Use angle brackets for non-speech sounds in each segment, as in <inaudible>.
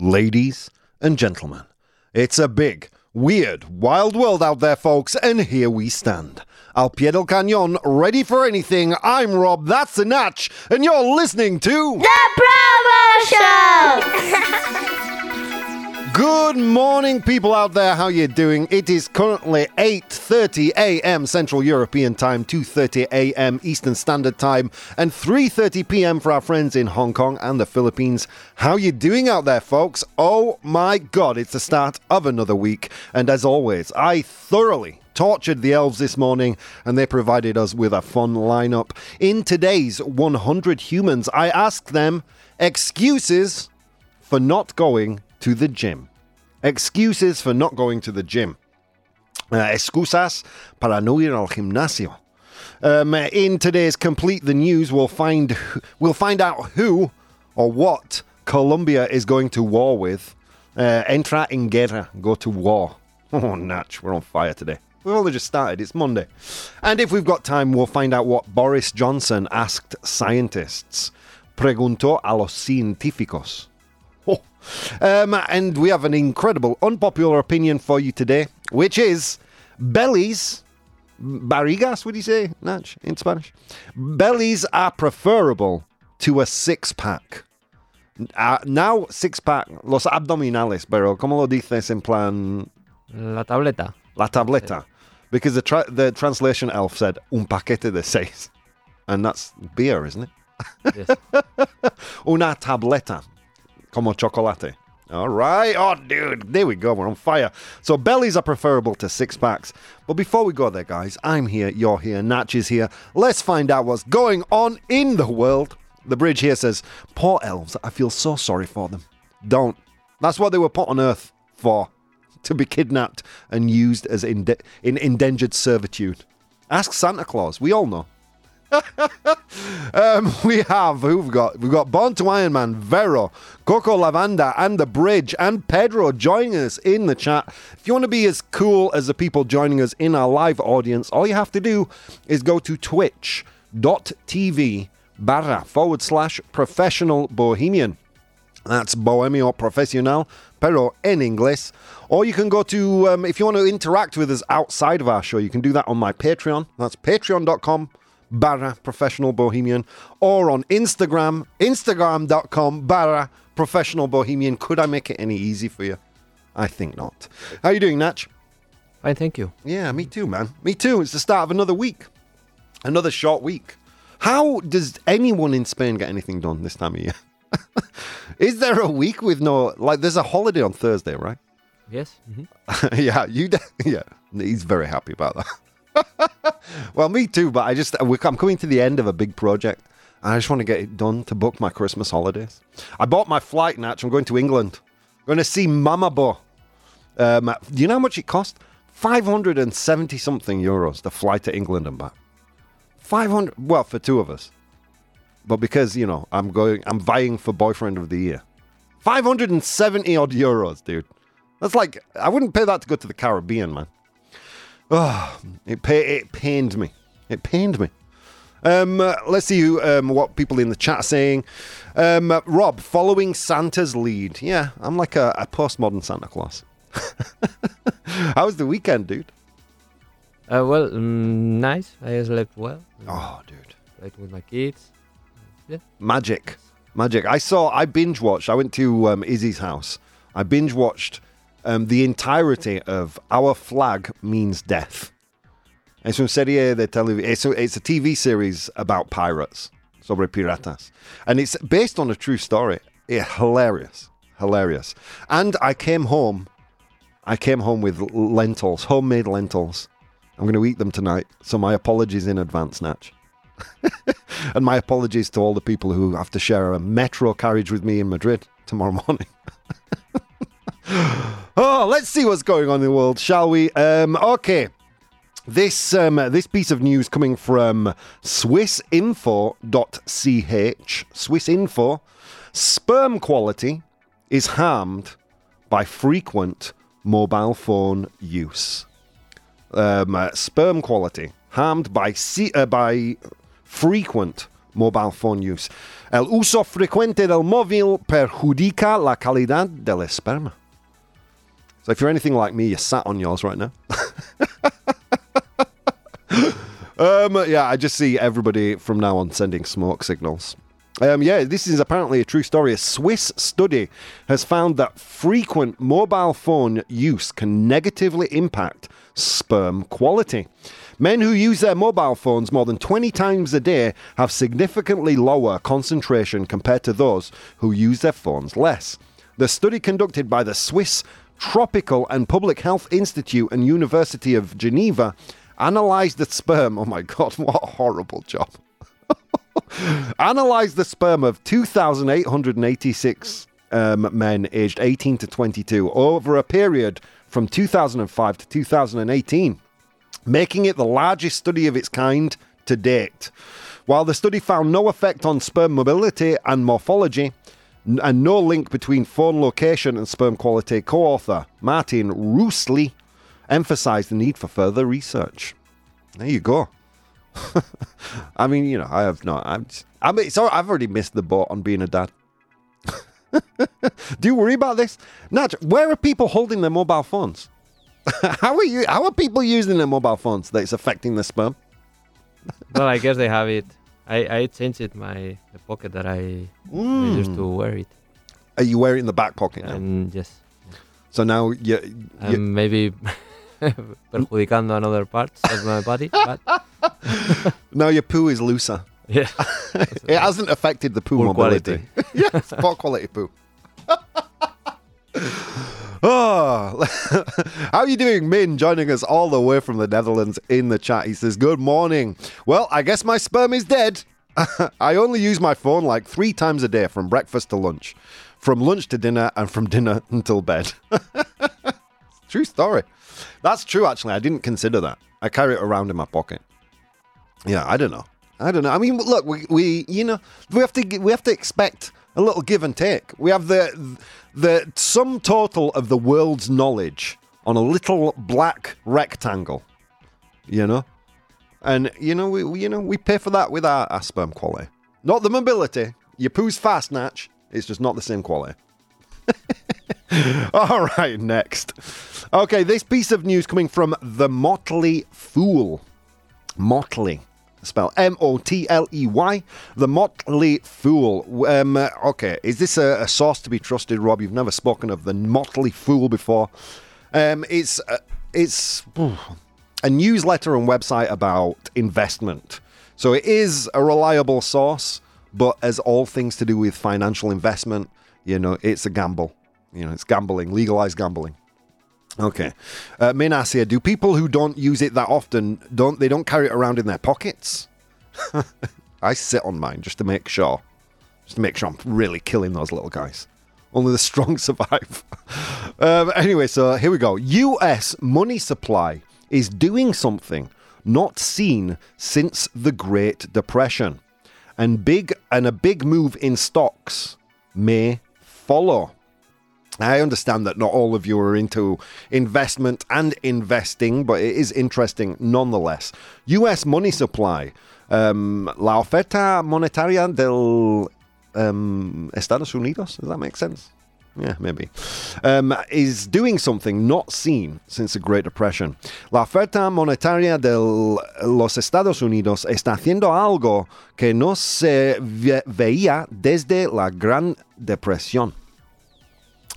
Ladies and gentlemen, it's a big, weird, wild world out there, folks, and here we stand. Al pie del cañón, ready for anything. I'm Rob, that's the Natch, and you're listening to. The ProBoh Show! <laughs> Good morning, people out there. How you doing? It is currently 8:30 a.m. Central European Time, 2:30 a.m. Eastern Standard Time, and 3:30 p.m. for our friends in Hong Kong and the Philippines. How you doing out there, folks? Oh my God! It's the start of another week, and as always, I thoroughly tortured the elves this morning and they provided us with a fun lineup. In today's 100 Humans, I asked them excuses for not going to the gym. Excuses for not going to the gym. Uh, excusas para no ir al gimnasio. Um, in today's complete the news, we'll find we'll find out who or what Colombia is going to war with. Uh, entra en guerra, go to war. <laughs> Oh, Natch, we're on fire today. We've only just started. It's Monday. And if we've got time, we'll find out what Boris Johnson asked scientists. Preguntó a los científicos. Um, and we have an incredible unpopular opinion for you today, which is bellies, barrigas, would you say, Natch, in Spanish? Bellies are preferable to a six pack. Uh, now, six pack, los abdominales, pero ¿cómo lo dices en plan La tableta. la tableta? Because the, tra- the translation elf said un paquete de seis. And that's beer, isn't it? Yes. <laughs> Una tableta, como chocolate. All right. Oh, dude. There we go. We're on fire. So, bellies are preferable to six packs. But before we go there, guys, I'm here, you're here, Natch is here. Let's find out what's going on in the world. The bridge here says, Poor elves, I feel so sorry for them. Don't. That's what they were put on Earth for to be kidnapped and used as inde- in endangered servitude. Ask Santa Claus. We all know. Um, <laughs> we have who we've got? We've got Born to Iron Man, Vero, Coco Lavanda, and the Bridge, and Pedro joining us in the chat. If you want to be as cool as the people joining us in our live audience, all you have to do is go to twitch.tv barra forward slash professional bohemian. That's Bohemio Profesional, pero en inglés. Or you can go to, um, if you want to interact with us outside of our show, you can do that on my Patreon. That's patreon.com barra professional bohemian. Or on Instagram, instagram.com barra professional bohemian. Could I make it any easy for you? I think not. How you doing, Natch? Fine, thank you. Yeah, me too, man. Me too. It's the start of another week. Another short week. How does anyone in Spain get anything done this time of year? <laughs> Is there a week with no like? There's a holiday on Thursday, right? Yes. mhm. <laughs> yeah, you. De- <laughs> yeah, he's very happy about that. <laughs> well, me too. But I just I'm coming to the end of a big project. I just want to get it done to book my Christmas holidays. I bought my flight, Natch. I'm going to England. I'm going to see Mama Bo. Um, do you know how much it cost? 570 something euros to fly to England and back. 500, well, for two of us. But because, you know, I'm going, I'm vying for boyfriend of the year. 570 odd euros, dude. That's like, I wouldn't pay that to go to the Caribbean, man. Oh, it, pay, it pained me. It pained me. Um, uh, let's see who, um, what people in the chat are saying. Um, uh, Rob, following Santa's lead. Yeah, I'm like a, a postmodern Santa Claus. <laughs> How was the weekend, dude? Uh, well, mm, nice. I slept well. Oh, dude. Played with my kids. Yeah. Magic. Magic. I saw, I binge watched, I went to um, Izzy's house. I binge watched um, the entirety of Our Flag Means Death. Es una serie de televisión. It's, a- it's a TV series about pirates, sobre piratas. And it's based on a true story. Hilarious. Hilarious. And I came home, I came home with lentils, homemade lentils. I'm going to eat them tonight. So my apologies in advance, Natch. <laughs> and my apologies to all the people who have to share a metro carriage with me in Madrid tomorrow <laughs> morning. <gasps> oh, let's see what's going on in the world, shall we? Um, okay. This um, this piece of news coming from swissinfo.ch. Swissinfo. Sperm quality is harmed by frequent mobile phone use. Um, uh, sperm quality harmed by uh, by frequent mobile phone use. El uso frecuente del móvil perjudica la calidad del esperma. If you're anything like me, you're sat on yours right now. <laughs> um, yeah, I just see everybody from now on sending smoke signals. Um, yeah, this is apparently a true story. A Swiss study has found that frequent mobile phone use can negatively impact sperm quality. Men who use their mobile phones more than 20 times a day have significantly lower concentration compared to those who use their phones less. The study conducted by the Swiss Tropical and Public Health Institute and University of Geneva analyzed the sperm. Oh my God, <laughs> what a horrible job. <laughs> analyzed the sperm of 2,886 um, men aged 18 to 22 over a period from 2005 to 2018, making it the largest study of its kind to date. While the study found no effect on sperm mobility and morphology, and no link between phone location and sperm quality, co author Martin Roosli emphasized the need for further research. There you go. <laughs> I mean, you know, I have not. I'm. Just, I mean, so I've already missed the boat on being a dad. <laughs> Do you worry about this, Nat? Where are people holding their mobile phones? <laughs> how are you? How are people using their mobile phones that it's affecting the sperm? well, I guess they have it. I I changed it my the pocket that I, I mm. used to wear it. Are you wearing it in the back pocket now? And yes, So now you. you I'm maybe <laughs> perjudicando another parts of my body. But <laughs> now your poo is looser. yeah, <laughs> It hasn't affected the poo Poor mobility. yes, poor quality poo. Oh, <laughs> how are you doing, Min? Joining us all the way from the Netherlands in the chat. He says, "Good morning." Well, I guess my sperm is dead. <laughs> I only use my phone like three times a day, from breakfast to lunch, from lunch to dinner, and from dinner <laughs> until bed. true story. That's true. Actually, I didn't consider that. I carry it around in my pocket. Yeah, I don't know. I don't know. I mean, look, we, we you know we have to we have to expect a little give and take. We have the the sum total of the world's knowledge on a little black rectangle, you know, and you know we, you know we pay for that with our, our sperm quality, not the mobility. Your poo's fast, Natch. It's just not the same quality. <laughs> All right, next. Okay, this piece of news coming from the Motley Fool. Motley. Spell M O T L E Y. The Motley Fool. Um, okay, is this a, a source to be trusted, Rob? You've never spoken of the Motley Fool before. Um, it's uh, it's a newsletter and website about investment. So it is a reliable source, but as all things to do with financial investment, you know, it's a gamble. You know, it's gambling, legalized gambling. Okay. Uh, Min asks here, do people who don't use it that often, don't they don't carry it around in their pockets? <laughs> I sit on mine just to make sure. Just to make sure I'm really killing those little guys. Only the strong <laughs> survive. um, anyway, so here we go. US money supply is doing something not seen since the Great Depression. And big and a big move in stocks may follow. I understand that not all of you are into investment and investing, but it is interesting nonetheless. US money supply. Um, la oferta monetaria del um, Estados Unidos. Does that make sense? Yeah, maybe. Um, is doing something not seen since the Great Depression. La oferta monetaria de los Estados Unidos está haciendo algo que no se ve- veía desde la Gran Depresión.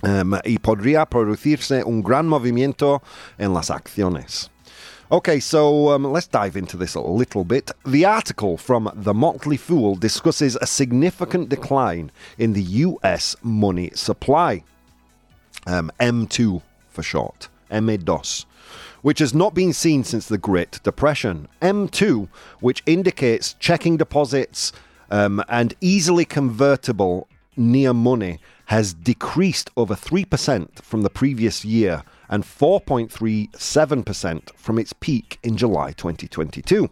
Um, y podría producirse un gran movimiento en las acciones. Okay, so um, let's dive into this a little bit. The article from The Motley Fool discusses a significant decline in the US money supply, um, M2 for short, M2, which has not been seen since the Great Depression. M2, which indicates checking deposits um, and easily convertible near money, has decreased over 3% from the previous year and 4.37% from its peak in July 2022.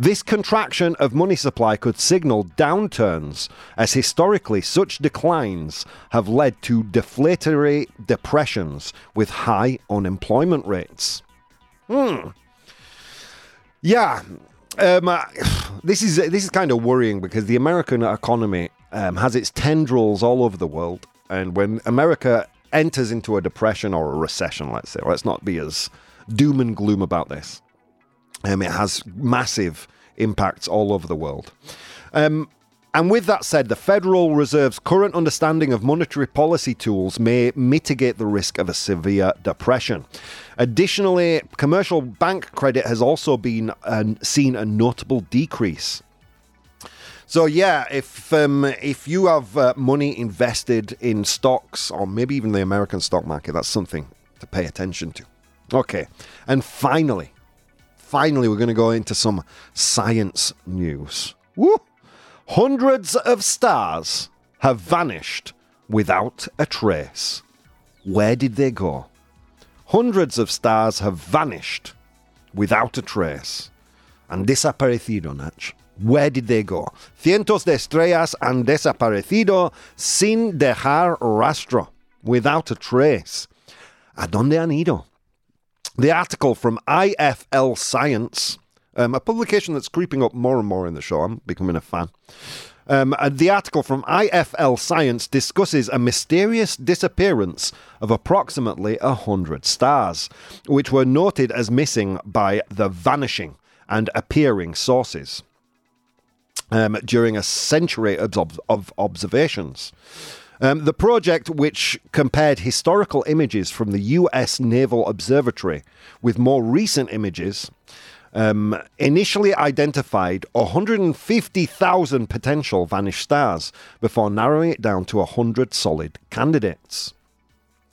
This contraction of money supply could signal downturns, as historically such declines have led to deflationary depressions with high unemployment rates. Hmm. Yeah. Um, uh, <sighs> this is this is kind of worrying because the American economy um, has its tendrils all over the world, and when America enters into a depression or a recession, let's say, let's not be as doom and gloom about this. Um, it has massive impacts all over the world. Um, and with that said, the Federal Reserve's current understanding of monetary policy tools may mitigate the risk of a severe depression. Additionally, commercial bank credit has also been uh, seen a notable decrease. So yeah, if um, if you have uh, money invested in stocks or maybe even the American stock market, that's something to pay attention to. Okay, and finally, finally, we're going to go into some science news. Woo! Hundreds of stars have vanished without a trace. Where did they go? Hundreds of stars have vanished without a trace. Han desaparecido, Natch. Where did they go? Cientos de estrellas han desaparecido sin dejar rastro, without a trace. ¿A dónde han ido? The article from IFL Science um, a publication that's creeping up more and more in the show. I'm becoming a fan. Um, the article from IFL Science discusses a mysterious disappearance of approximately 100 stars, which were noted as missing by the vanishing and appearing sources um, during a century of, of observations. Um, the project, which compared historical images from the US Naval Observatory with more recent images, um, initially identified 150,000 potential vanished stars before narrowing it down to 100 solid candidates.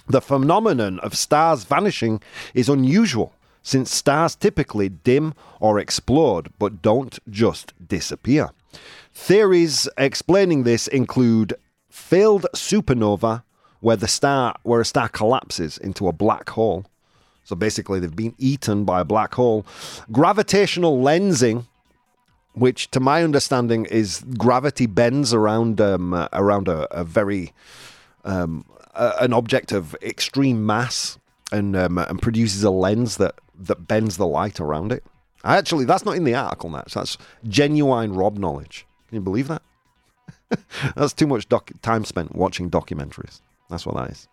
The phenomenon of stars vanishing is unusual since stars typically dim or explode but don't just disappear. Theories explaining this include failed supernova where the star where a star collapses into a black hole so basically, they've been eaten by a black hole. Gravitational lensing, which, to my understanding, is gravity bends around um, uh, around a, a very um, a, an object of extreme mass and um, and produces a lens that that bends the light around it. Actually, that's not in the article, Nats. That's genuine Rob knowledge. Can you believe that? <laughs> that's too much doc- time spent watching documentaries. That's what that is.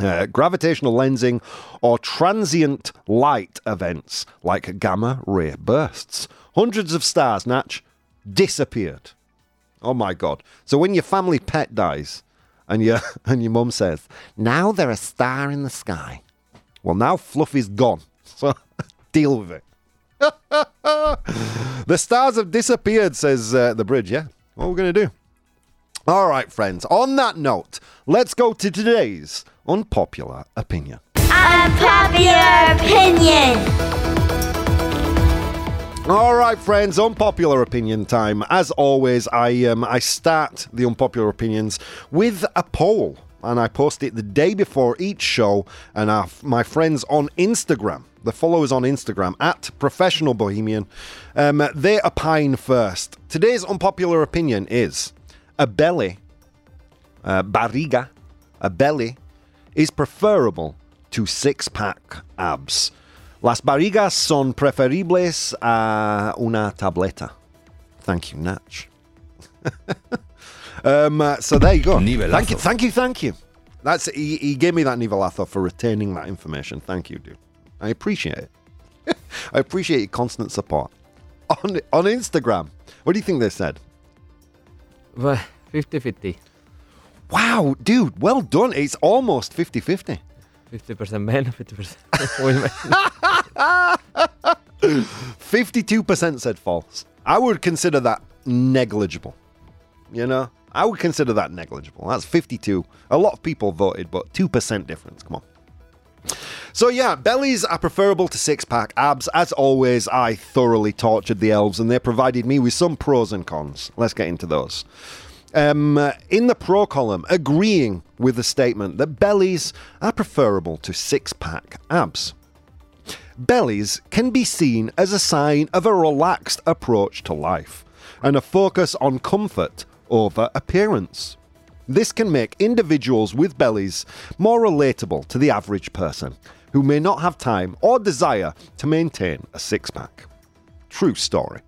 Uh, gravitational lensing or transient light events like gamma ray bursts. Hundreds of stars, Natch, disappeared. Oh my god. So when your family pet dies and your <laughs> and your mum says, Now they're a star in the sky. Well now Fluffy's gone. <laughs> So deal with it. <laughs> the stars have disappeared, says uh, the bridge, yeah? What are we gonna do? All right, friends. On that note, let's go to today's unpopular opinion. Unpopular opinion. All right, friends. Unpopular opinion time. As always, I um, I start the unpopular opinions with a poll, and I post it the day before each show. And our, my friends on Instagram, the followers on Instagram at Professional Bohemian, um, they opine first. Today's unpopular opinion is a belly, uh, barriga, a belly, is preferable to six pack abs. Las barrigas son preferibles a una tableta. Thank you, Natch. <laughs> um, uh, so there you go. Nivelazo. Thank you, thank you, thank you. That's he, he gave me that nivelazo for retaining that information. Thank you, dude. I appreciate it. <laughs> I appreciate your constant support. On on Instagram, what do you think they said? 50 50. Wow, dude, well done. It's almost 50 50. 50% men, 50% women. 52% said false. I would consider that negligible. You know? I would consider that negligible. That's 52. A lot of people voted, but 2% difference. Come on. So, yeah, bellies are preferable to six pack. Abs, as always, I thoroughly tortured the elves and they provided me with some pros and cons. Let's get into those. Um, in the pro column, agreeing with the statement that bellies are preferable to six pack abs. Bellies can be seen as a sign of a relaxed approach to life and a focus on comfort over appearance. This can make individuals with bellies more relatable to the average person who may not have time or desire to maintain a six pack. True story.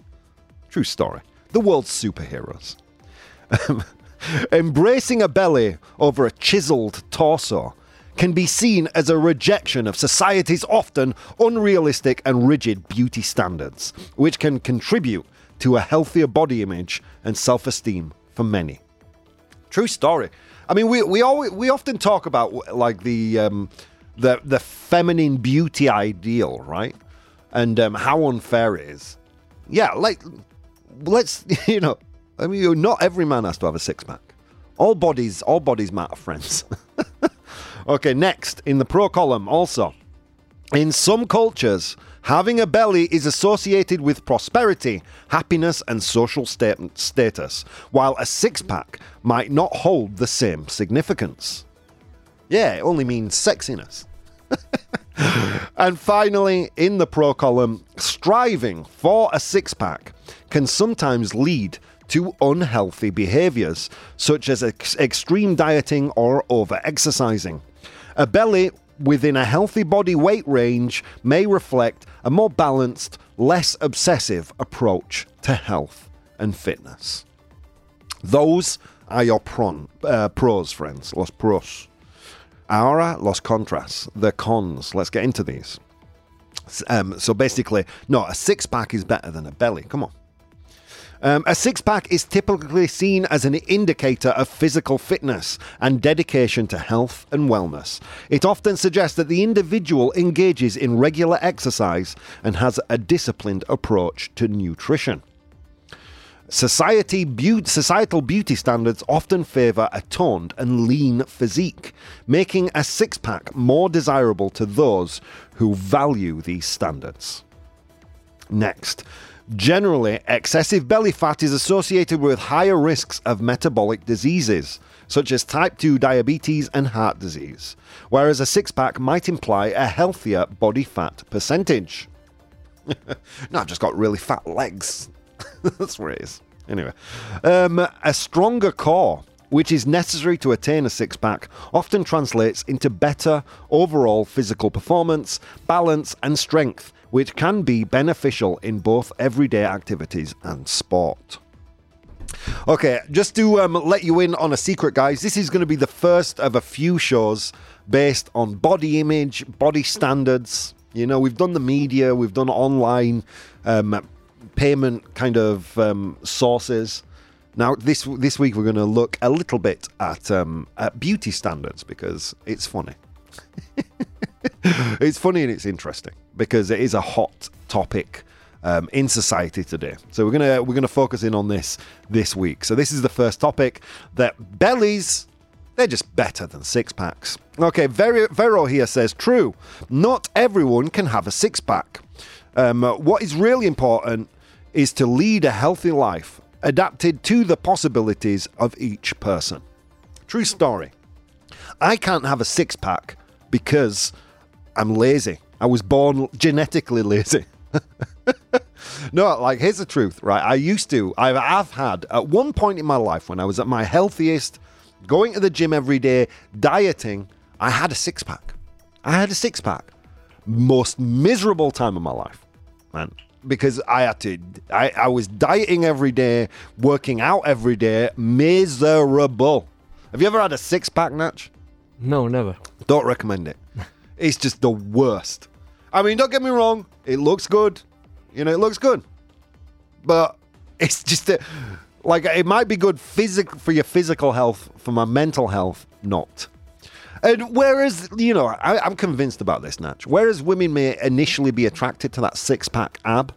True story. The world's superheroes. <laughs> Embracing a belly over a chiseled torso can be seen as a rejection of society's often unrealistic and rigid beauty standards, which can contribute to a healthier body image and self esteem for many. True story. I mean, we we always we often talk about like the um, the the feminine beauty ideal, right? And um, how unfair it is. Yeah, like let's <laughs> you know, I mean, not every man has to have a six pack. All bodies, all bodies matter, friends. <laughs> okay, next in the pro column, also in some cultures, having a belly is associated with prosperity, happiness, and social stat- status, while a six pack might not hold the same significance. Yeah, it only means sexiness. <laughs> and finally, in the pro column, striving for a six pack can sometimes lead to unhealthy behaviors, such as ex- extreme dieting or over exercising. A belly within a healthy body weight range may reflect a more balanced, less obsessive approach to health and fitness. Those are your pron, uh, pros, friends, los pros. Ahora, los contras, the cons. Let's get into these. Um, so basically, no, a six pack is better than a belly. Come on. Um, a six pack is typically seen as an indicator of physical fitness and dedication to health and wellness. It often suggests that the individual engages in regular exercise and has a disciplined approach to nutrition. Society be- societal beauty standards often favour a toned and lean physique, making a six pack more desirable to those who value these standards. Next, generally, excessive belly fat is associated with higher risks of metabolic diseases, such as type 2 diabetes and heart disease, whereas a six pack might imply a healthier body fat percentage. <laughs> no, I've just got really fat legs. <laughs> That's where it is. Anyway, um, a stronger core, which is necessary to attain a six pack, often translates into better overall physical performance, balance, and strength, which can be beneficial in both everyday activities and sport. Okay, just to um, let you in on a secret, guys, this is going to be the first of a few shows based on body image, body standards. You know, we've done the media, we've done online um, payment kind of um, sources. Now, this this week we're going to look a little bit at um, at beauty standards because it's funny. <laughs> it's funny and it's interesting because it is a hot topic um, in society today. So we're gonna we're gonna focus in on this this week. So this is the first topic that bellies they're just better than six packs. Okay, Vero, Vero here says true. Not everyone can have a six pack. Um, what is really important is to lead a healthy life adapted to the possibilities of each person. True story. I can't have a six pack because I'm lazy. I was born genetically lazy. <laughs> no, like here's the truth, right? I used to, I've, I've had at one point in my life when I was at my healthiest, going to the gym every day, dieting, I had a six pack. I had a six pack. Most miserable time of my life, man. Because I had to, I, I was dieting every day, working out every day, miserable. Have you ever had a six pack, Natch? No, never. Don't recommend it. It's just the worst. I mean, don't get me wrong, it looks good. You know, it looks good. But <laughs> it's just a, like it might be good physic for your physical health, for my mental health, not. And whereas, you know, I, I'm convinced about this, Natch. Whereas women may initially be attracted to that six pack ab,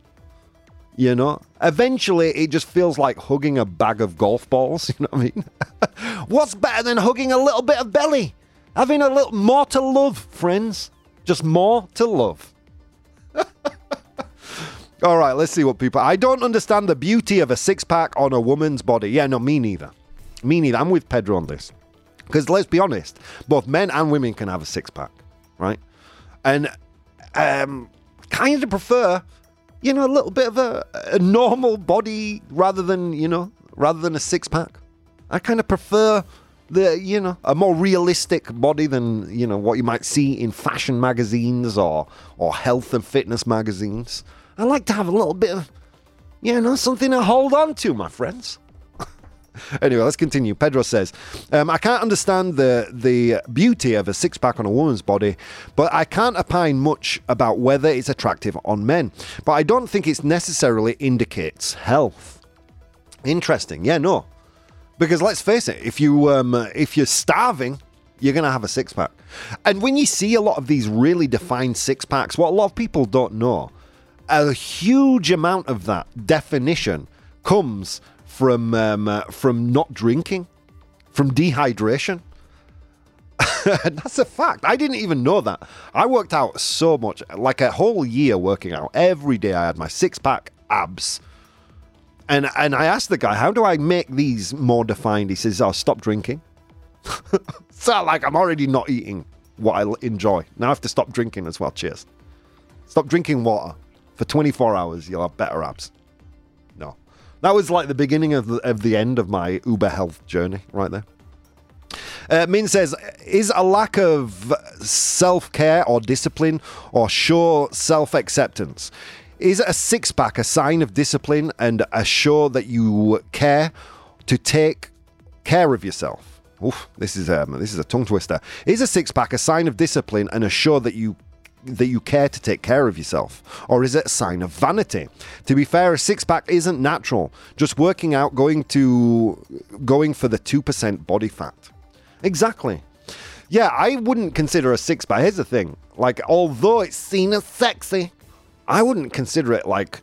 you know, eventually it just feels like hugging a bag of golf balls. <laughs> You know what I mean? <laughs> What's better than hugging a little bit of belly? Having a little more to love, friends. Just more to love. <laughs> All right, let's see what people. I don't understand the beauty of a six pack on a woman's body. Yeah, no, me neither. Me neither. I'm with Pedro on this. Because let's be honest, both men and women can have a six pack, right? And um, kind of prefer, you know, a little bit of a, a normal body rather than, you know, rather than a six pack. I kind of prefer the you know a more realistic body than you know what you might see in fashion magazines or or health and fitness magazines. I like to have a little bit of You know, something to hold on to, my friends. <laughs> anyway, let's continue. Pedro says, um, I can't understand the the beauty of a six pack on a woman's body, but I can't opine much about whether it's attractive on men. But I don't think it necessarily indicates health. Interesting. Yeah, no. Because let's face it, if you um, if you're starving, you're going to have a six pack. And when you see a lot of these really defined six packs, what a lot of people don't know, a huge amount of that definition comes from um, uh, from not drinking, from dehydration. <laughs> that's a fact. I didn't even know that. I worked out so much, like a whole year working out. Every day I had my six pack abs. And and I asked the guy, how do I make these more defined? He says, "Oh, stop drinking." <laughs> so like I'm already not eating what I enjoy. Now I have to stop drinking as well. Cheers. Stop drinking water for 24 hours. You'll have better abs. No, that was like the beginning of the, of the end of my Uber health journey, right there. Uh, Min says, is a lack of self care or discipline or sure self acceptance? Is a six pack a sign of discipline and a show that you care to take care of yourself? Oof, this is um, this is a tongue twister. Is a six pack a sign of discipline and a show that you that you care to take care of yourself? Or is it a sign of vanity? To be fair, a six pack isn't natural. Just working out, going to going for the two percent body fat. Exactly. Yeah, I wouldn't consider a six pack. Here's the thing: like, although it's seen as sexy, I wouldn't consider it like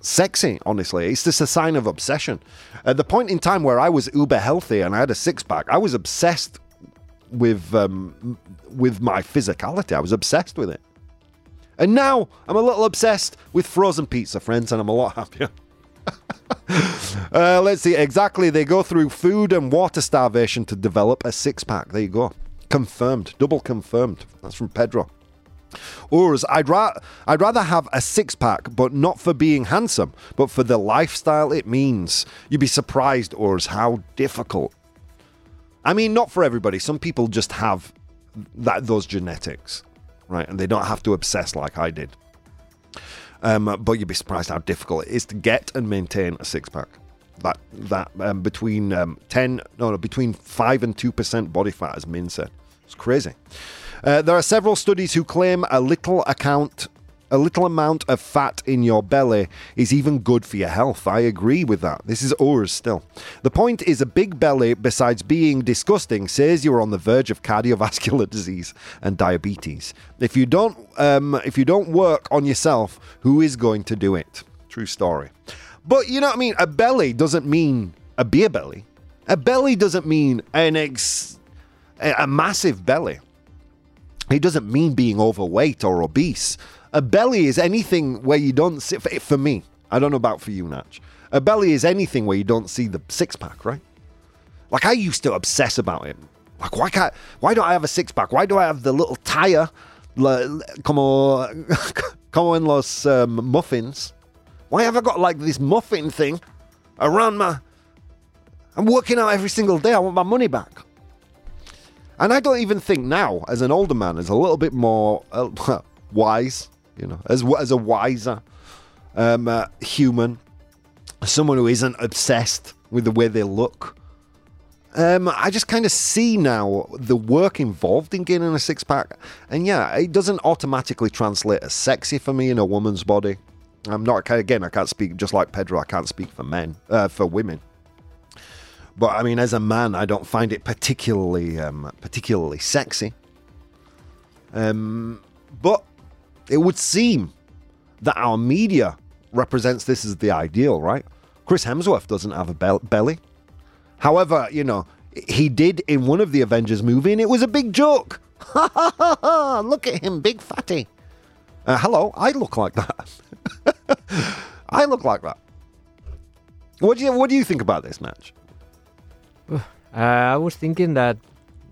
sexy, honestly. It's just a sign of obsession. At the point in time where I was uber healthy and I had a six pack, I was obsessed with um, with my physicality. I was obsessed with it. And now I'm a little obsessed with frozen pizza, friends, and I'm a lot happier. <laughs> uh, let's see. Exactly. They go through food and water starvation to develop a six pack. There you go. Confirmed. Double confirmed. That's from Pedro. Urs, I'd, ra- I'd rather have a six pack, but not for being handsome, but for the lifestyle it means. You'd be surprised, Urs, how difficult. I mean, not for everybody. Some people just have that those genetics, right? And they don't have to obsess like I did. Um, but you'd be surprised how difficult it is to get and maintain a six pack. That that um, between um, ten no, no between five and two percent body fat, as Min said, it's crazy. Uh, there are several studies who claim a little account. A little amount of fat in your belly is even good for your health. I agree with that. This is Urs still. The point is, a big belly, besides being disgusting, says you're on the verge of cardiovascular <laughs> disease and diabetes. If you don't, um, if you don't work on yourself, who is going to do it? True story. But you know what I mean? A belly doesn't mean a beer belly. A belly doesn't mean an ex, a massive belly. It doesn't mean being overweight or obese. A belly is anything where you don't see, for me, I don't know about for you, Natch. A belly is anything where you don't see the six pack, right? Like I used to obsess about it. Like why can't, why don't I have a six pack? Why do I have the little tire, como, como en los um, muffins? Why have I got like this muffin thing around my? I'm working out every single day. I want my money back. And I don't even think now, as an older man, as a little bit more uh, <laughs> wise, you know, as as a wiser um, uh, human, someone who isn't obsessed with the way they look. Um, I just kind of see now the work involved in gaining a six pack, and yeah, it doesn't automatically translate as sexy for me in a woman's body. I'm not again. I can't speak just like Pedro. I can't speak for men, uh, for women. But I mean, as a man, I don't find it particularly um, particularly sexy. Um, but it would seem that our media represents this as the ideal, right? Chris Hemsworth doesn't have a be- belly. However, you know, he did in one of the Avengers movie, and it was a big joke. <laughs> Look at him, big fatty. Uh, hello, I look like that. <laughs> I look like that. What do you What do you think about this Natch? Uh, I was thinking that,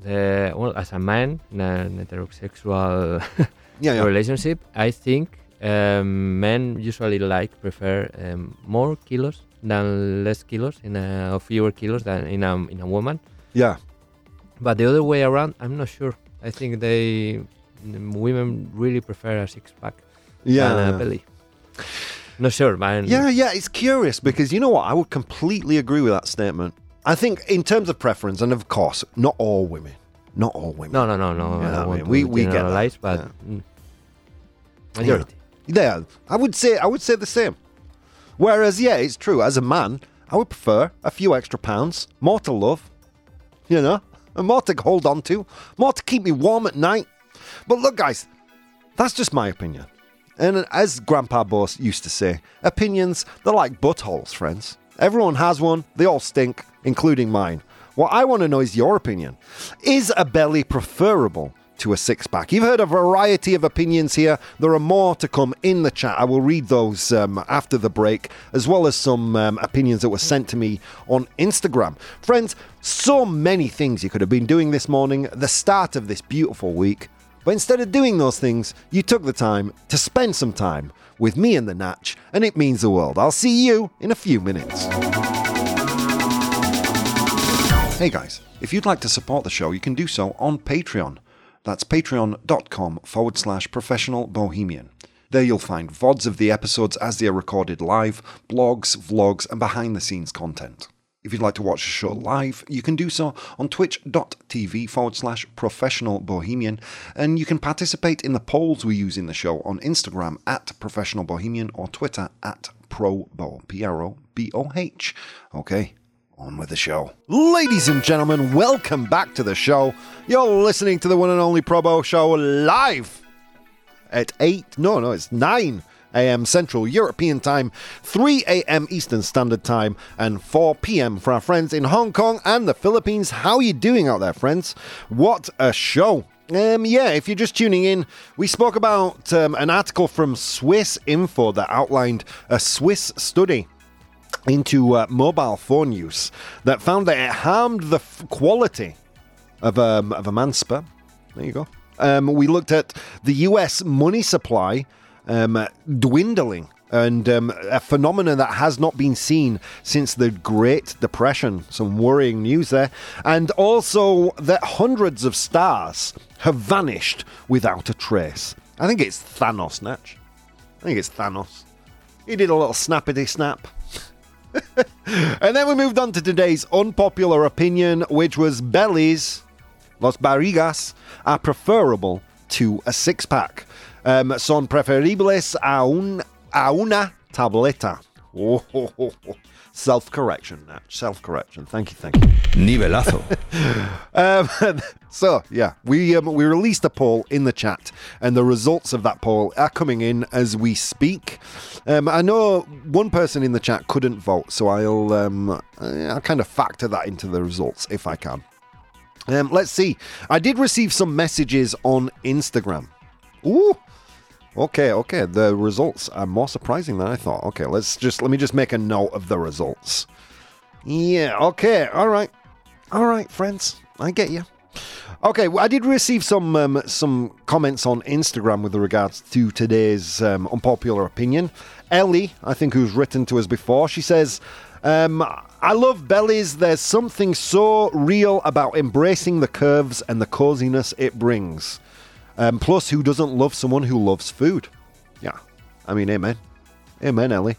the, well, as a man in an heterosexual <laughs> Yeah, yeah. relationship, I think um, men usually like prefer um, more kilos than less kilos in a or fewer kilos than in a in a woman. Yeah. But the other way around, I'm not sure. I think they women really prefer a six pack Yeah. than a belly. Not sure, man. Yeah, yeah, it's curious because you know what? I would completely agree with that statement. I think, in terms of preference, and of course, not all women, not all women. No, no, no, no. Yeah, I I don't want mean, we- we get that, but yeah. mm, majority. Yeah, I would say I would say the same. Whereas, yeah, it's true. As a man, I would prefer a few extra pounds, more to love, you know, and more to hold on to, more to keep me warm at night. But look, guys, that's just my opinion. And as Grandpa Boss used to say, opinions, they're like buttholes, friends. Everyone has one, they all stink, including mine. What I want to know is your opinion. Is a belly preferable to a six pack? You've heard a variety of opinions here. There are more to come in the chat. I will read those um, after the break, as well as some um, opinions that were sent to me on Instagram. Friends, so many things you could have been doing this morning, the start of this beautiful week. But instead of doing those things, you took the time to spend some time with me and the Natch, and it means the world. I'll see you in a few minutes. Hey guys, if you'd like to support the show, you can do so on Patreon. That's patreon.com forward slash professional bohemian. There you'll find VODs of the episodes as they are recorded live, blogs, vlogs, and behind the scenes content. If you'd like to watch the show live, you can do so on twitch.tv forward slash professional bohemian, and you can participate in the polls we use in the show on Instagram at professional bohemian or Twitter at pro ProBoh, P R O B O H. Okay, on with the show. Ladies and gentlemen, welcome back to the show. You're listening to the one and only Pro ProBoh Show live at 8, no, no, it's 9 a.m. Central European Time, 3 a.m. Eastern Standard Time, and 4 p.m. for our friends in Hong Kong and the Philippines. How are you doing out there, friends? What a show! Um, yeah, if you're just tuning in, we spoke about um, an article from Swiss Info that outlined a Swiss study into uh, mobile phone use that found that it harmed the f- quality of, um, of a man's sperm. There you go. Um, we looked at the US money supply um, dwindling and um, a phenomenon that has not been seen since the Great Depression. Some worrying news there. And also that hundreds of stars have vanished without a trace. I think it's Thanos, Natch. I think it's Thanos. He did a little snappity snap. <laughs> and then we moved on to today's unpopular opinion, which was bellies, los barrigas, are preferable to a six pack. Um, son preferibles a, un, a una tableta. Oh, oh, oh. Self correction, self correction. Thank you, thank you. Nivelazo. <laughs> Um, <laughs> so yeah, we um, we released a poll in the chat, and the results of that poll are coming in as we speak. Um, I know one person in the chat couldn't vote, so I'll um, I'll kind of factor that into the results if I can. Um, let's see. I did receive some messages on Instagram. Ooh. Okay, okay. The results are more surprising than I thought. Okay, let's just let me just make a note of the results. Yeah, okay. All right. All right, friends. I get you. Okay, well, I did receive some um, some comments on Instagram with regards to today's um, unpopular opinion. Ellie, I think, who's written to us before, she says, um, "I love bellies. There's something so real about embracing the curves and the coziness it brings. Um, plus, who doesn't love someone who loves food? Yeah, I mean, amen, amen, Ellie."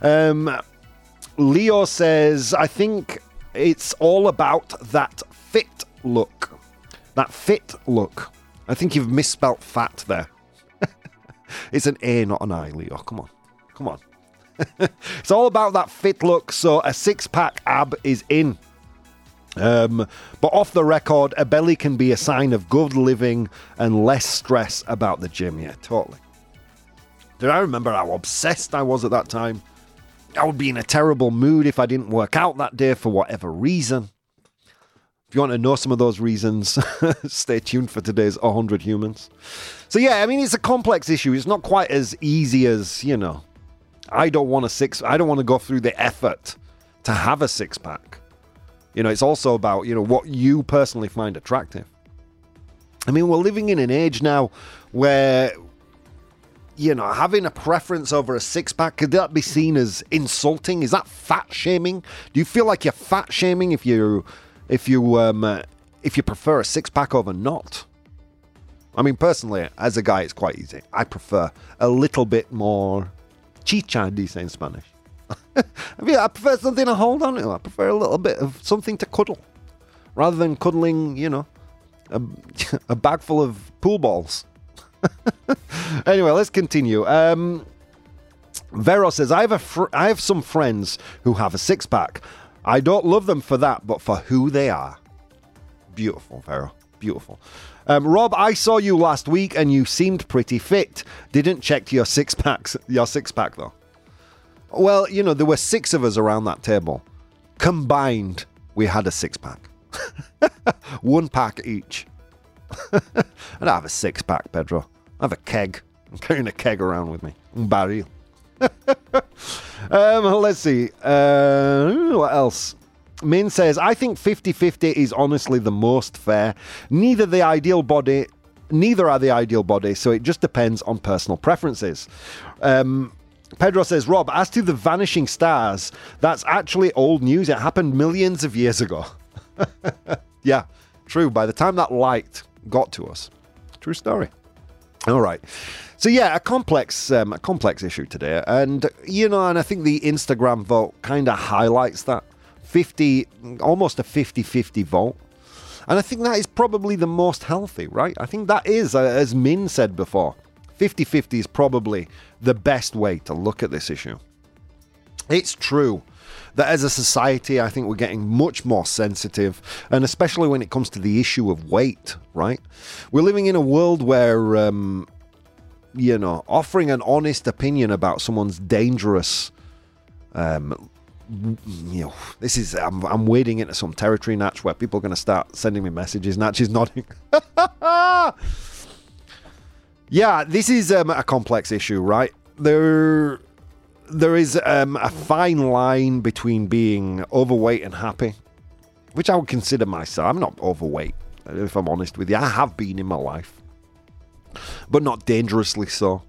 Um, Leo says, I think it's all about that fit look. That fit look. I think you've misspelt fat there. <laughs> it's an A, not an I, Leo. Come on. Come on. <laughs> it's all about that fit look, so a six pack ab is in. Um, but off the record, a belly can be a sign of good living and less stress about the gym. Yeah, totally. Did I remember how obsessed I was at that time? I would be in a terrible mood if I didn't work out that day for whatever reason. If you want to know some of those reasons, <laughs> stay tuned for today's 100 Humans. So, yeah, I mean, it's a complex issue. It's not quite as easy as, you know, I don't want a six, I don't want to go through the effort to have a six pack. You know, it's also about, you know, what you personally find attractive. I mean, we're living in an age now where you know, having a preference over a six pack, could that be seen as insulting? Is that fat shaming? Do you feel like you're fat shaming if you if you um, uh, if you prefer a six pack over not? I mean, personally, as a guy, it's quite easy. I prefer a little bit more Chicha, do you say in Spanish? <laughs> I mean, I prefer something to hold on to. I prefer a little bit of something to cuddle rather than cuddling, you know, a, <laughs> a bag full of pool balls. <laughs> anyway, let's continue. Um, Vero says, I have, a fr- I have some friends who have a six pack. I don't love them for that, but for who they are. Beautiful, Vero. Beautiful. Um, Rob, I saw you last week and you seemed pretty fit. Didn't check your six packs, your six pack though. Well, you know, there were six of us around that table. Combined, we had a six pack. <laughs> One pack each. <laughs> I don't have a six pack, Pedro. I have a keg. I'm carrying a keg around with me. Un barril. <laughs> um, let's see. Uh, what else? Min says, I think 50 50 is honestly the most fair. Neither the ideal body, neither are the ideal body, so it just depends on personal preferences. Um, Pedro says, Rob, as to the vanishing stars, that's actually old news. It happened millions of years ago. <laughs> yeah, true. By the time that light got to us, true story. All right. So yeah, a complex, um, a complex issue today, and you know, and I think the Instagram vote kind of highlights that 50, almost a 50-50 vote, and I think that is probably the most healthy, right? I think that is, uh, as Min said before, 50-50 is probably the best way to look at this issue. It's true that as a society, I think we're getting much more sensitive, and especially when it comes to the issue of weight, right? We're living in a world where, um, you know, offering an honest opinion about someone's dangerous. Um, you know, this is I'm, I'm wading into some territory, Natch, where people are going to start sending me messages. Natch is nodding. <laughs> yeah, this is um, a complex issue, right? There, there is um, a fine line between being overweight and happy, which I would consider myself. I'm not overweight, if I'm honest with you. I have been in my life, but not dangerously so.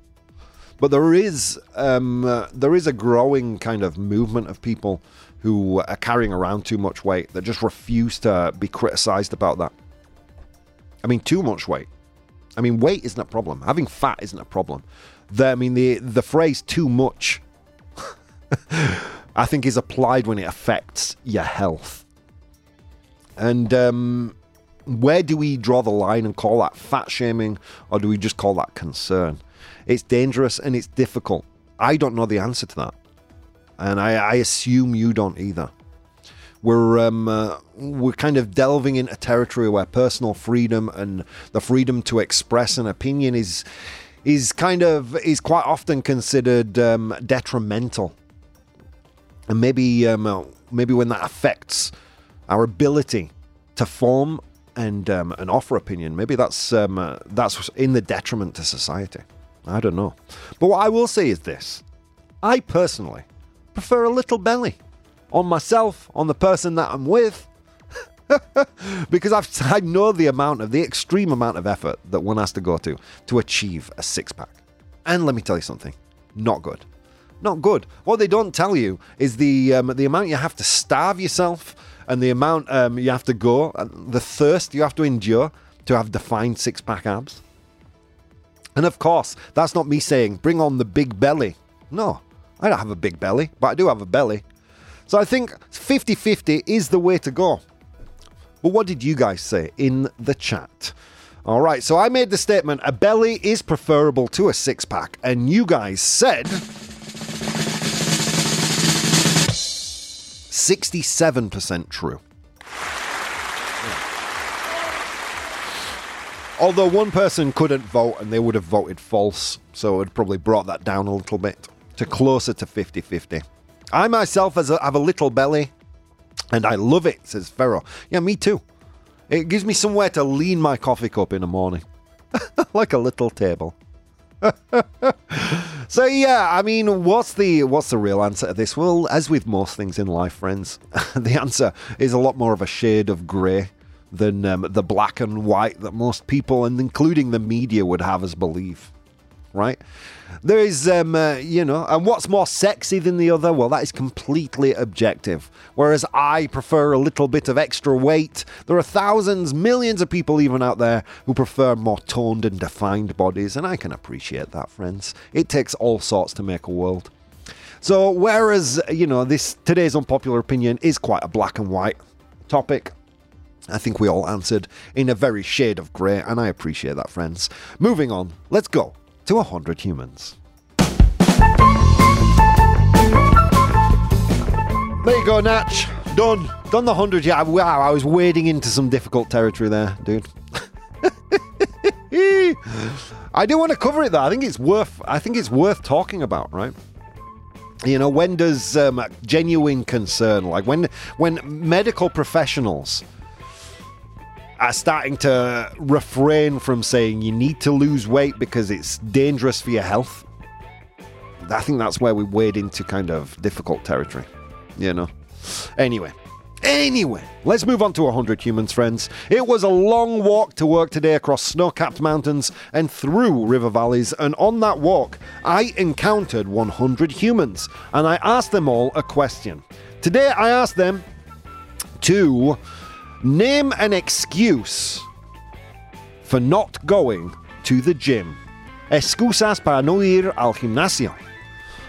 But there is um, uh, there is a growing kind of movement of people who are carrying around too much weight that just refuse to be criticized about that. I mean, too much weight. I mean, weight isn't a problem. Having fat isn't a problem. The, I mean, the the phrase "too much" <laughs> I think is applied when it affects your health. And um, where do we draw the line and call that fat shaming, or do we just call that concern? It's dangerous and it's difficult. I don't know the answer to that, and I, I assume you don't either. We're um, uh, we're kind of delving into territory where personal freedom and the freedom to express an opinion is is kind of is quite often considered um, detrimental. And maybe um, uh, maybe when that affects our ability to form and um, and offer opinion, maybe that's um, uh, that's in the detriment to society. I don't know, but what I will say is this: I personally prefer a little belly on myself, on the person that I'm with. <laughs> because I've, I know the amount of the extreme amount of effort that one has to go to to achieve a six pack. And let me tell you something, not good not good. What they don't tell you is the um, the amount you have to starve yourself and the amount um, you have to go, the thirst you have to endure to have defined six pack abs. And of course, that's not me saying bring on the big belly. No, I don't have a big belly, but I do have a belly. So I think 50 50 is the way to go. But what did you guys say in the chat? All right, so I made the statement a belly is preferable to a six pack, and you guys said. 67% true. Although one person couldn't vote and they would have voted false, so it probably brought that down a little bit to closer to 50 50. I myself a, have a little belly and I love it, says Ferro. Yeah, me too. It gives me somewhere to lean my coffee cup in the morning, <laughs> like a little table. <laughs> so yeah, I mean, what's the what's the real answer to this? Well, as with most things in life, friends, <laughs> the answer is a lot more of a shade of grey than um, the black and white that most people, and including the media, would have us believe. Right? There is, um, uh, you know, and what's more sexy than the other? Well, that is completely objective. Whereas I prefer a little bit of extra weight, there are thousands, millions of people even out there who prefer more toned and defined bodies, and I can appreciate that, friends. It takes all sorts to make a world. So, whereas, you know, this today's unpopular opinion is quite a black and white topic, I think we all answered in a very shade of grey, and I appreciate that, friends. Moving on, let's go to 100 humans. There you go, Natch. Done. Done the 100. Yeah, wow, I was wading into some difficult territory there, dude. <laughs> I do want to cover it though. I think it's worth. I think it's worth talking about, right? You know, when does um, genuine concern, like when when medical professionals are starting to refrain from saying you need to lose weight because it's dangerous for your health. I think that's where we wade into kind of difficult territory, you know. Anyway, Anyway, let's move on to 100 humans, friends. It was a long walk to work today across snow capped mountains and through river valleys, and on that walk, I encountered 100 humans and I asked them all a question. Today, I asked them to name an excuse for not going to the gym. Excusas para no ir al gimnasio.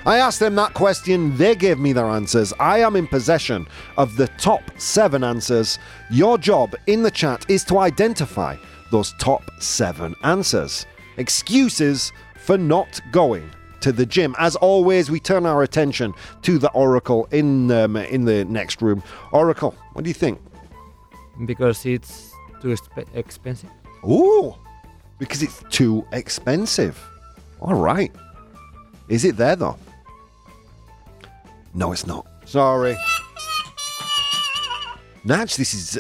I asked them that question, they gave me their answers. I am in possession of the top seven answers. Your job in the chat is to identify those top seven answers. Excuses for not going to the gym. As always, we turn our attention to the Oracle in um, in the next room. Oracle, what do you think? Because it's too exp- expensive. Ooh, because it's too expensive. All right. Is it there though? No, it's not. Sorry. Natch, this is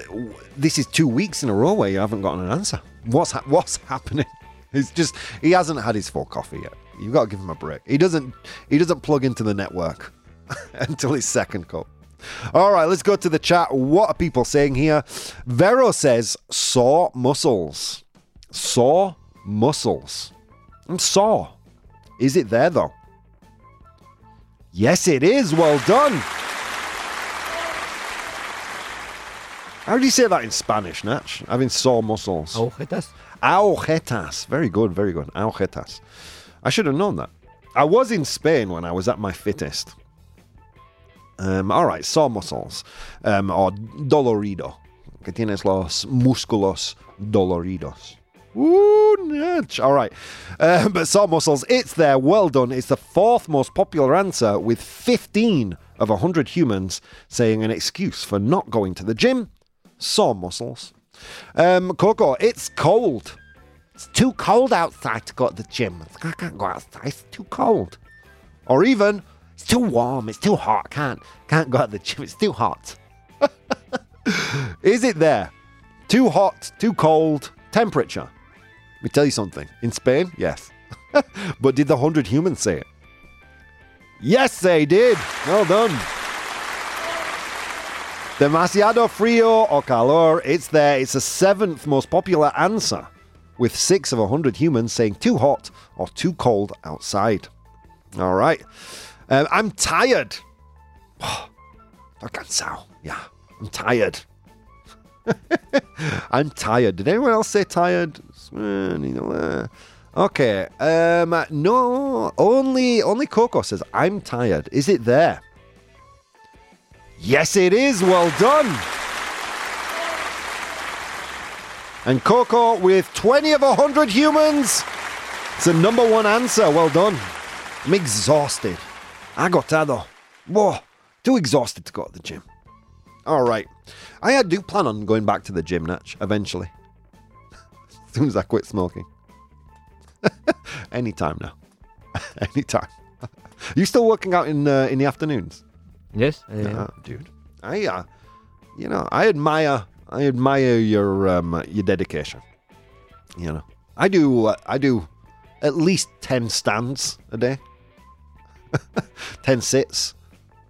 this is two weeks in a row where you haven't gotten an answer. What's ha- what's happening? <laughs> It's just he hasn't had his full coffee yet. You've got to give him a break. He doesn't he doesn't plug into the network <laughs> until his second cup. All right, let's go to the chat. What are people saying here? Vero says saw muscles. Saw muscles. And mm, saw. Is it there though? Yes, it is. Well done. How do you say that in Spanish, Natch? Having sore muscles. Agujetas. Agujetas. Very good, very good. Agujetas. I should have known that. I was in Spain when I was at my fittest. Um, all right, sore muscles. Um, or dolorido. Que tienes los músculos doloridos. Ooh, Natch. All right. Um, but sore muscles, it's there. Well done. It's the fourth most popular answer with 15 of 100 humans saying an excuse for not going to the gym. Sore muscles. Um, Coco, it's cold. It's too cold outside to go to the gym. I can't go outside. It's too cold. Or even, it's too warm. It's too hot. Can't can't go out the gym. It's too hot. <laughs> Is it there? Too hot, too cold, temperature. Let me tell you something. In Spain, yes. <laughs> but did the 100 humans say it? Yes, they did. Well done. Demasiado frío o calor. It's there. It's the seventh most popular answer, with six of 100 humans saying too hot or too cold outside. All right. Um, I'm tired. <sighs> Estoy cansado. Yeah, I'm tired. <laughs> I'm tired. Did anyone else say tired? <sighs> Okay. Um, no, only only Coco says I'm tired. Is it there? Yes, it is. Well done. And Coco with 20 of 100 humans. It's the number one answer. Well done. I'm exhausted. Agotado. Whoa, too exhausted to go to the gym. All right. I do plan on going back to the gym, Natch, eventually. <laughs> as soon as I quit smoking. <laughs> Anytime now. <laughs> Anytime. you still working out in uh, in the afternoons? Yes. I. Uh, dude, I uh, you know, I admire I admire your um, your dedication. You know, I do uh, I do at least ten stands a day, ten sits,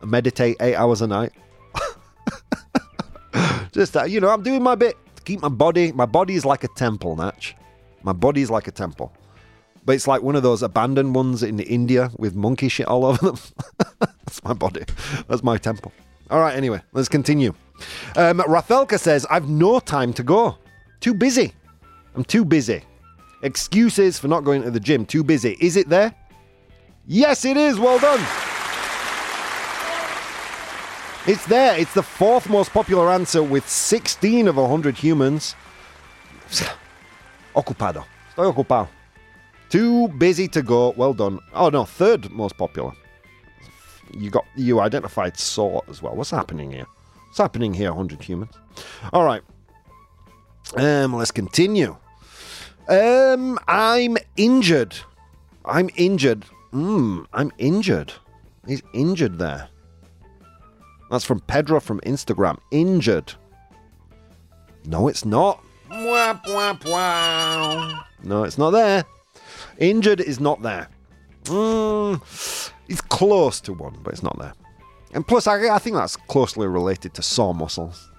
meditate eight hours a night. <laughs> Just that, you know, I'm doing my bit to keep my body. My body is like a temple, Natch. My body is like a temple. But it's like one of those abandoned ones in India with monkey shit all over them. <laughs> That's my body. That's my temple. All right, anyway, let's continue. Um, Rafelka says, I've no time to go. Too busy. I'm too busy. Excuses for not going to the gym. Too busy. Is it there? Yes, it is. Well done. It's there. It's the fourth most popular answer with 16 of 100 humans. <sighs> Ocupado. Estoy ocupado. Too busy to go. Well done. Oh no, third most popular. You got you identified sort as well. What's happening here? What's happening here, 100 humans? All right. Um, let's continue. Um, I'm injured. I'm injured. Hmm, I'm injured. He's injured there. That's from Pedro from Instagram. Injured. No, it's not. No, it's not there. Injured is not there. Mm, it's close to one, but it's not there. And plus, I, I think that's closely related to sore muscles.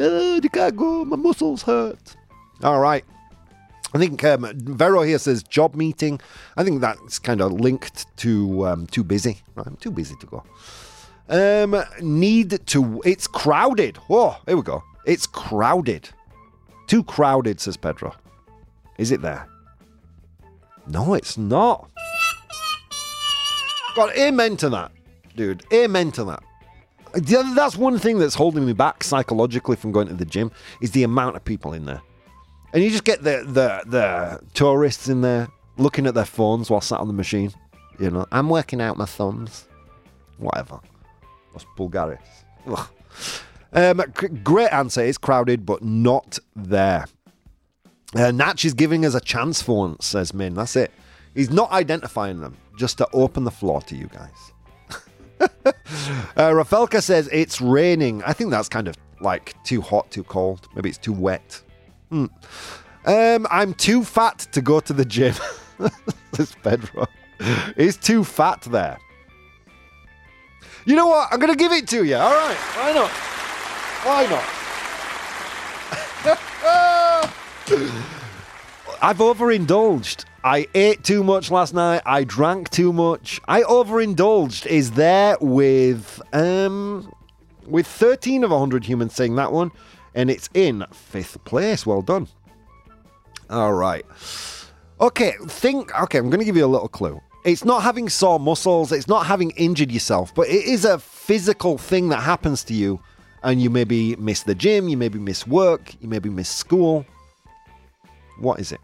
Oh, you can't go. My muscles hurt. All right. I think um, Vero here says job meeting. I think that's kind of linked to um, too busy. I'm too busy to go. Um, need to. It's crowded. Whoa, here we go. It's crowded. Too crowded, says Pedro. Is it there? No, it's not. God, amen to that, dude. Amen to that. That's one thing that's holding me back psychologically from going to the gym is the amount of people in there. And you just get the the the tourists in there looking at their phones while sat on the machine. You know, I'm working out my thumbs. Whatever. Los Bulgaris. Ugh. Um, great answer. It's crowded, but not there. Uh, Natch is giving us a chance for once, says Min. That's it. He's not identifying them, just to open the floor to you guys. <laughs> uh, Rafelka says it's raining. I think that's kind of like too hot, too cold. Maybe it's too wet. Hmm. Um, I'm too fat to go to the gym. <laughs> says Pedro. <laughs> He's too fat there. You know what? I'm going to give it to you. All right. Why not? Why not? <laughs> I've overindulged. I ate too much last night. I drank too much. I overindulged is there with um with 13 of 100 humans saying that one and it's in fifth place. Well done. All right. Okay, think okay, I'm going to give you a little clue. It's not having sore muscles, it's not having injured yourself, but it is a physical thing that happens to you and you maybe miss the gym, you maybe miss work, you maybe miss school. What is it?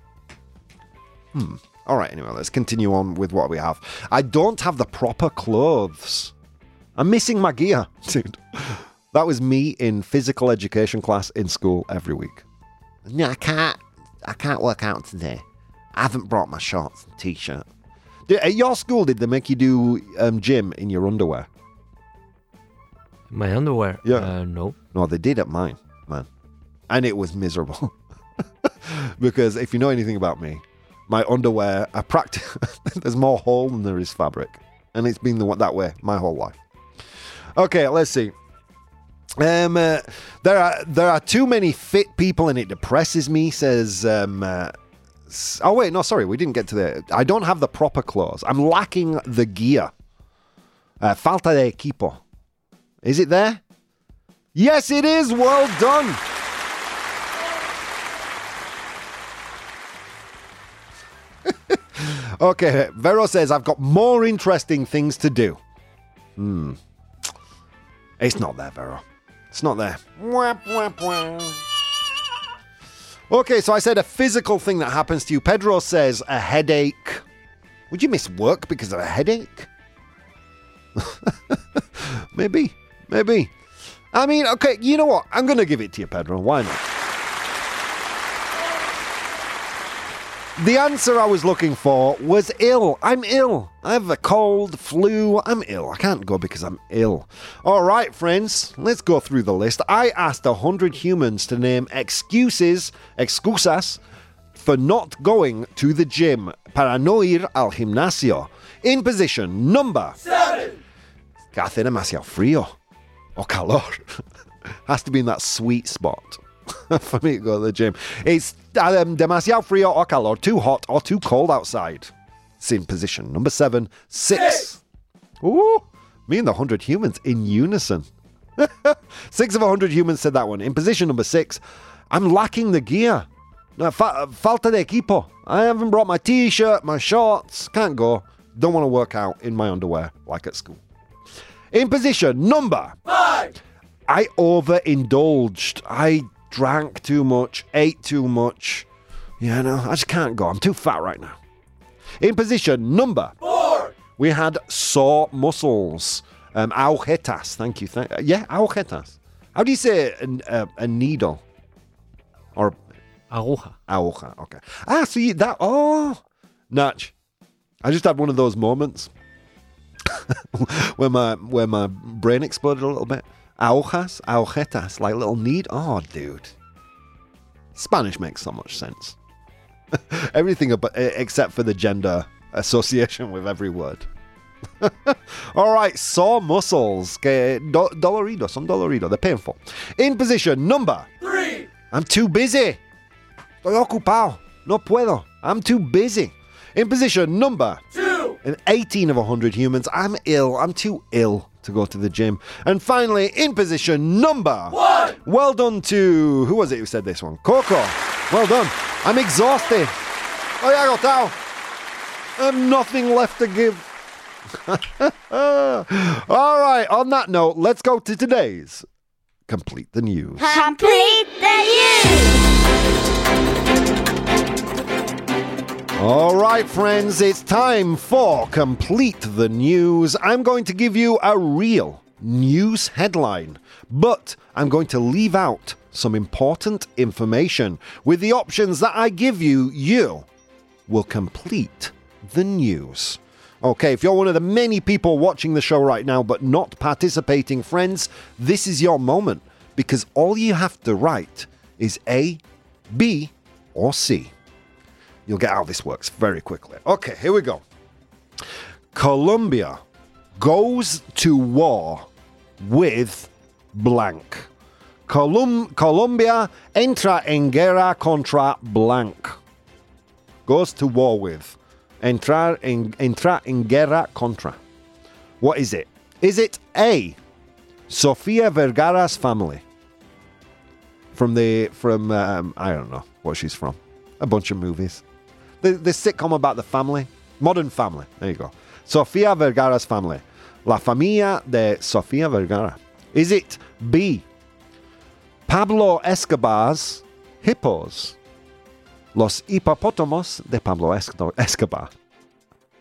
Hmm. All right, anyway, let's continue on with what we have. I don't have the proper clothes. I'm missing my gear, <laughs> dude. That was me in physical education class in school every week. No, I can't. I can't work out today. I haven't brought my shorts and t-shirt. At your school, did they make you do um, gym in your underwear? My underwear? Yeah. Uh, no. No, they did at mine, man. And it was miserable. <laughs> because if you know anything about me, my underwear, I practice, <laughs> there's more hole than there is fabric. And it's been the, that way my whole life. Okay, let's see. Um, uh, there are there are too many fit people and it depresses me. Says um, uh, oh wait no sorry we didn't get to the I don't have the proper clothes. I'm lacking the gear. Uh, falta de equipo. Is it there? Yes, it is. Well done. <laughs> okay, Vero says I've got more interesting things to do. Hmm. It's not there, Vero. It's not there. Okay, so I said a physical thing that happens to you. Pedro says a headache. Would you miss work because of a headache? <laughs> maybe, maybe. I mean, okay, you know what? I'm going to give it to you, Pedro. Why not? The answer I was looking for was ill. I'm ill. I have a cold, flu. I'm ill. I can't go because I'm ill. All right, friends, let's go through the list. I asked 100 humans to name excuses, excusas, for not going to the gym. Para no ir al gimnasio. In position number seven. Que hace demasiado frío. O calor. <laughs> Has to be in that sweet spot <laughs> for me to go to the gym. It's um, demasiado frío o calor, too hot or too cold outside. It's in position number seven, six. Ooh, me and the 100 humans in unison. <laughs> six of 100 humans said that one. In position number six, I'm lacking the gear. Falta de equipo. I haven't brought my t shirt, my shorts. Can't go. Don't want to work out in my underwear like at school. In position number five, I overindulged. I drank too much, ate too much. Yeah, no, I just can't go. I'm too fat right now. In position number four, we had sore muscles. Um, agujetas. Thank you. Thank, yeah, agujetas. How do you say a, a, a needle? Or Aguja. aguja. Okay. Ah, see that. Oh, Natch. I just had one of those moments <laughs> where my where my brain exploded a little bit. Agujas, agujetas, like little need. Oh, dude. Spanish makes so much sense. <laughs> Everything about, except for the gender association with every word. <laughs> All right, sore muscles. Que do, dolorido, son dolorido. They're painful. In position number three. I'm too busy. Estoy ocupado. No puedo. I'm too busy. In position number two. In 18 of 100 humans, I'm ill. I'm too ill to go to the gym. And finally, in position number one. Well done to who was it who said this one? Coco. Well done. I'm exhausted. Oh yeah, agotado. I have nothing left to give. <laughs> All right, on that note, let's go to today's Complete the News. Complete the news. All right, friends, it's time for Complete the News. I'm going to give you a real news headline, but I'm going to leave out some important information. With the options that I give you, you will complete the news. Okay, if you're one of the many people watching the show right now but not participating, friends, this is your moment because all you have to write is A, B, or C. You'll get how this works very quickly. Okay, here we go. Colombia goes to war with blank. Colum- Colombia entra en guerra contra blank. Goes to war with. Entrar en, entra en guerra contra. What is it? Is it A. Sofia Vergara's family? From the from um, I don't know what she's from. A bunch of movies. The, the sitcom about the family. Modern Family. There you go. Sofia Vergara's family. La familia de Sofia Vergara. Is it B. Pablo Escobar's hippos? Los hipopótamos de Pablo Escobar.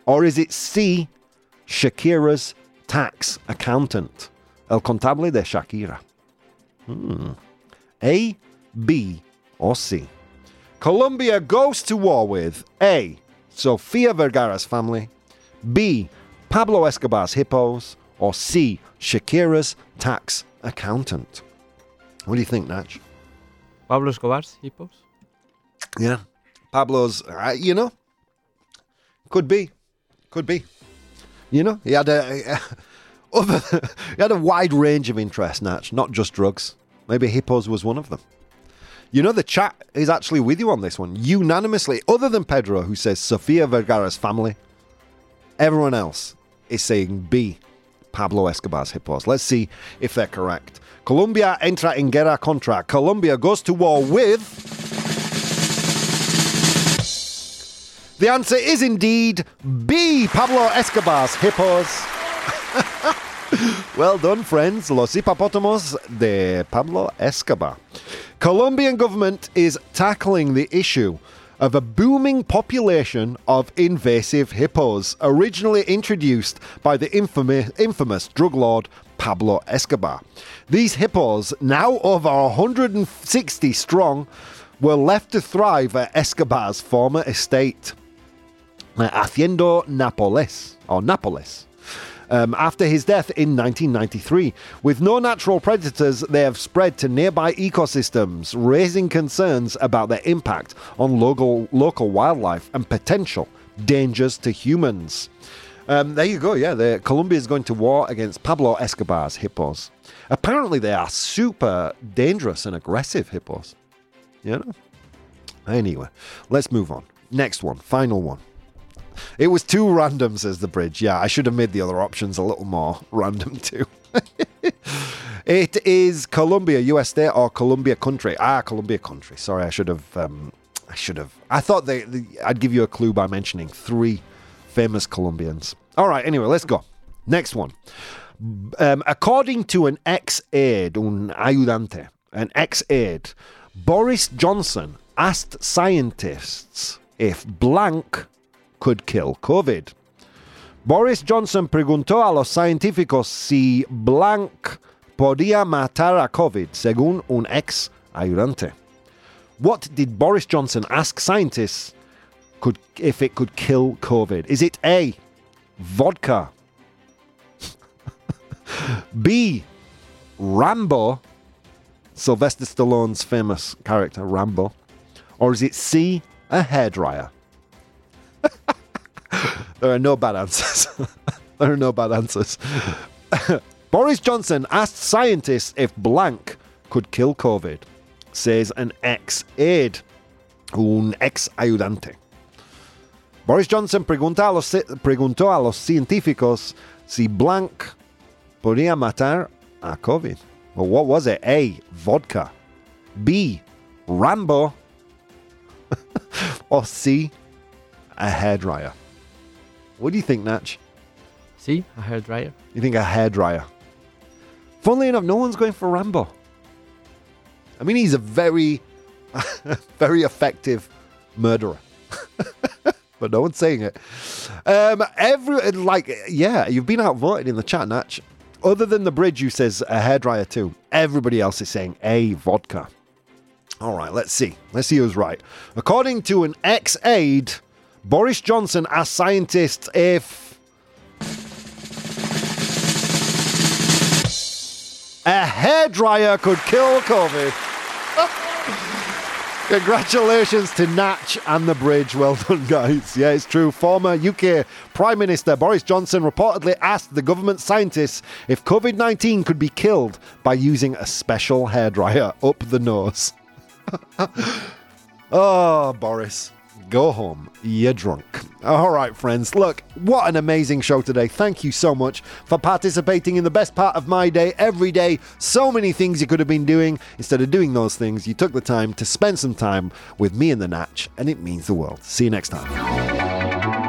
Or is it C. Shakira's tax accountant? El contable de Shakira. Hmm. A, B, or C? Colombia goes to war with A. Sofia Vergara's family, B. Pablo Escobar's hippos, or C. Shakira's tax accountant. What do you think, Natch? Pablo Escobar's hippos. Yeah. Pablo's, uh, you know, could be. Could be. You know, he had a, <laughs> other, <laughs> he had a wide range of interests, Natch, not just drugs. Maybe hippos was one of them. You know, the chat is actually with you on this one, unanimously, other than Pedro, who says Sofia Vergara's family. Everyone else is saying B, Pablo Escobar's hippos. Let's see if they're correct. Colombia entra en guerra contra. Colombia goes to war with. The answer is indeed B, Pablo Escobar's hippos. <laughs> well done, friends. Los hipopótamos de Pablo Escobar. Colombian government is tackling the issue of a booming population of invasive hippos, originally introduced by the infamous, infamous drug lord Pablo Escobar. These hippos, now over 160 strong, were left to thrive at Escobar's former estate, Hacienda Nápoles, or Nápoles um, after his death in 1993. With no natural predators, they have spread to nearby ecosystems, raising concerns about their impact on local, local wildlife and potential dangers to humans. Um, there you go, yeah. The, Colombia is going to war against Pablo Escobar's hippos. Apparently, they are super dangerous and aggressive hippos. You know? Anyway, let's move on. Next one, final one. It was too random, says the bridge. Yeah, I should have made the other options a little more random <laughs> too. it is Colombia, US state, or Colombia country. Ah, Colombia country. Sorry, I should have. Um, I should have. I thought they, they, I'd give you a clue by mentioning three famous Colombians. All right. Anyway, let's go. Next one. Um, according to an ex aide, un ayudante, an ex aide, Boris Johnson asked scientists if blank could kill COVID. Boris Johnson preguntó a los científicos si blank podía matar a COVID, según un ex ayudante. What did Boris Johnson ask scientists could if it could kill COVID? Is it A, vodka? <laughs> B, Rambo, Sylvester Stallone's famous character Rambo, or is it C, a hairdryer? <laughs> there are no bad answers. <laughs> there are no bad answers. <laughs> Boris Johnson asked scientists if blank could kill COVID, says an ex aide, un ex ayudante. Boris Johnson preguntó a, los, preguntó a los científicos si blank podía matar a COVID. Well, what was it? A. Vodka. B. Rambo. or C. A hairdryer. What do you think, Natch? See, a hair dryer. You think a hairdryer? Funnily enough, no one's going for Rambo. I mean, he's a very, <laughs> very effective murderer. <laughs> but no one's saying it. Um, every like, yeah, you've been outvoted in the chat, Natch. Other than the bridge, who says a hairdryer too. Everybody else is saying a vodka. All right, let's see. Let's see who's right. According to an ex aide, Boris Johnson asked scientists if a hairdryer could kill COVID. <laughs> Congratulations to Natch and the bridge. Well done, guys. Yeah, it's true. Former UK Prime Minister Boris Johnson reportedly asked the government scientists if COVID 19 could be killed by using a special hairdryer up the nose. <laughs> oh, Boris. Go home. You're drunk. All right, friends. Look, what an amazing show today. Thank you so much for participating in the best part of my day every day. So many things you could have been doing. Instead of doing those things, you took the time to spend some time with me and the Natch, and it means the world. See you next time.